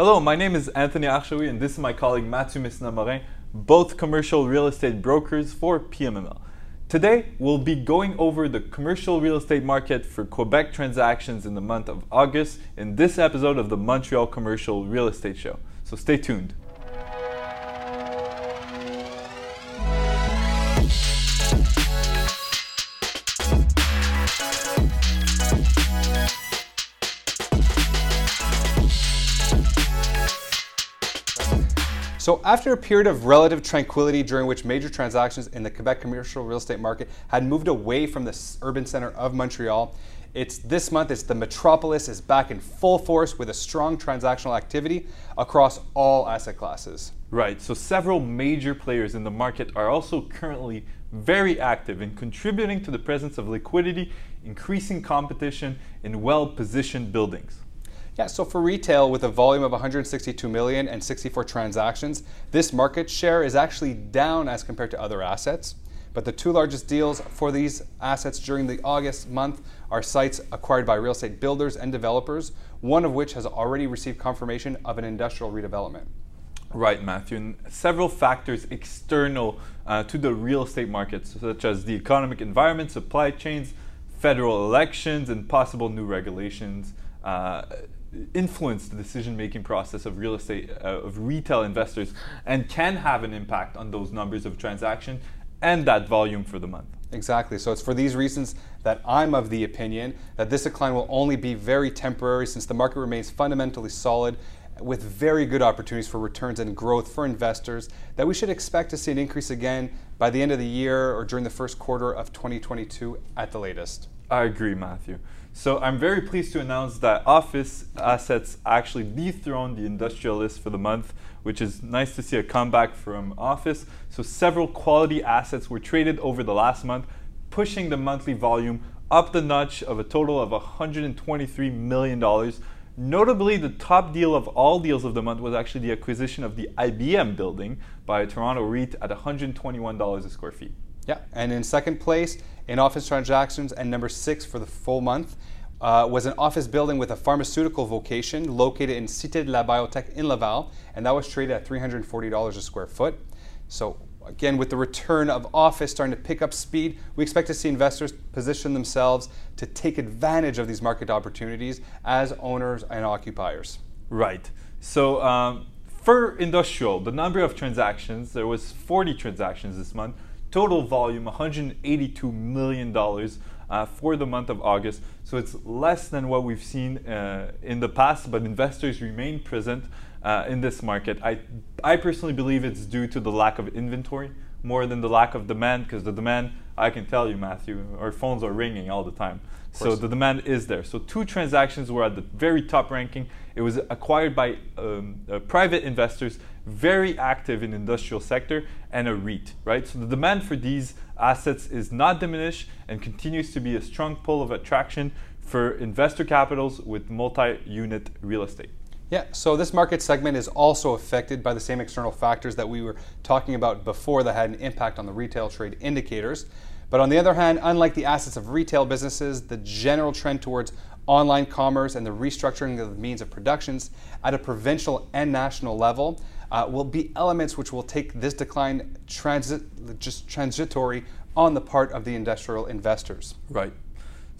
Hello, my name is Anthony Arshawi, and this is my colleague Mathieu Messina-Morin, both commercial real estate brokers for PMML. Today, we'll be going over the commercial real estate market for Quebec transactions in the month of August in this episode of the Montreal Commercial Real Estate Show. So stay tuned. So after a period of relative tranquility during which major transactions in the Quebec commercial real estate market had moved away from the urban center of Montreal, it's this month it's the metropolis is back in full force with a strong transactional activity across all asset classes. Right. So several major players in the market are also currently very active in contributing to the presence of liquidity, increasing competition in well-positioned buildings. Yeah, so for retail with a volume of 162 million and 64 transactions, this market share is actually down as compared to other assets. But the two largest deals for these assets during the August month are sites acquired by real estate builders and developers, one of which has already received confirmation of an industrial redevelopment. Right, Matthew. And several factors external uh, to the real estate market, such as the economic environment, supply chains, federal elections, and possible new regulations, uh, influence the decision-making process of real estate uh, of retail investors and can have an impact on those numbers of transaction and that volume for the month. Exactly. So it's for these reasons that I'm of the opinion that this decline will only be very temporary since the market remains fundamentally solid with very good opportunities for returns and growth for investors that we should expect to see an increase again by the end of the year or during the first quarter of 2022 at the latest. I agree, Matthew. So I'm very pleased to announce that office assets actually dethroned the industrial list for the month, which is nice to see a comeback from office. So several quality assets were traded over the last month, pushing the monthly volume up the notch of a total of $123 million. Notably, the top deal of all deals of the month was actually the acquisition of the IBM building by Toronto REIT at $121 a square feet. Yeah, and in second place in office transactions, and number six for the full month, uh, was an office building with a pharmaceutical vocation located in Cité de la Biotech in Laval, and that was traded at $340 a square foot. So again, with the return of office starting to pick up speed, we expect to see investors position themselves to take advantage of these market opportunities as owners and occupiers. Right. So um, for industrial, the number of transactions, there was 40 transactions this month, Total volume $182 million uh, for the month of August. So it's less than what we've seen uh, in the past, but investors remain present uh, in this market. I, I personally believe it's due to the lack of inventory more than the lack of demand because the demand, I can tell you, Matthew, our phones are ringing all the time. So the demand is there. So two transactions were at the very top ranking. It was acquired by um, uh, private investors, very active in industrial sector, and a REIT, right? So the demand for these assets is not diminished and continues to be a strong pull of attraction for investor capitals with multi-unit real estate. Yeah, so this market segment is also affected by the same external factors that we were talking about before that had an impact on the retail trade indicators. But on the other hand, unlike the assets of retail businesses, the general trend towards online commerce and the restructuring of the means of productions at a provincial and national level uh, will be elements which will take this decline transit, just transitory on the part of the industrial investors. Right.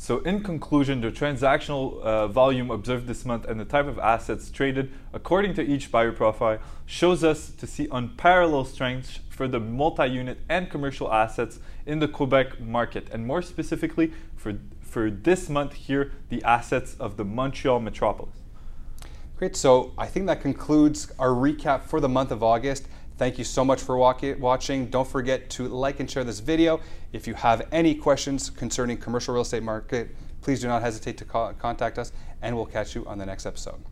So in conclusion, the transactional uh, volume observed this month and the type of assets traded according to each buyer profile shows us to see unparalleled strength for the multi-unit and commercial assets in the Quebec market, and more specifically for, for this month here, the assets of the Montreal metropolis. Great, so I think that concludes our recap for the month of August. Thank you so much for watching. Don't forget to like and share this video. If you have any questions concerning commercial real estate market, please do not hesitate to contact us and we'll catch you on the next episode.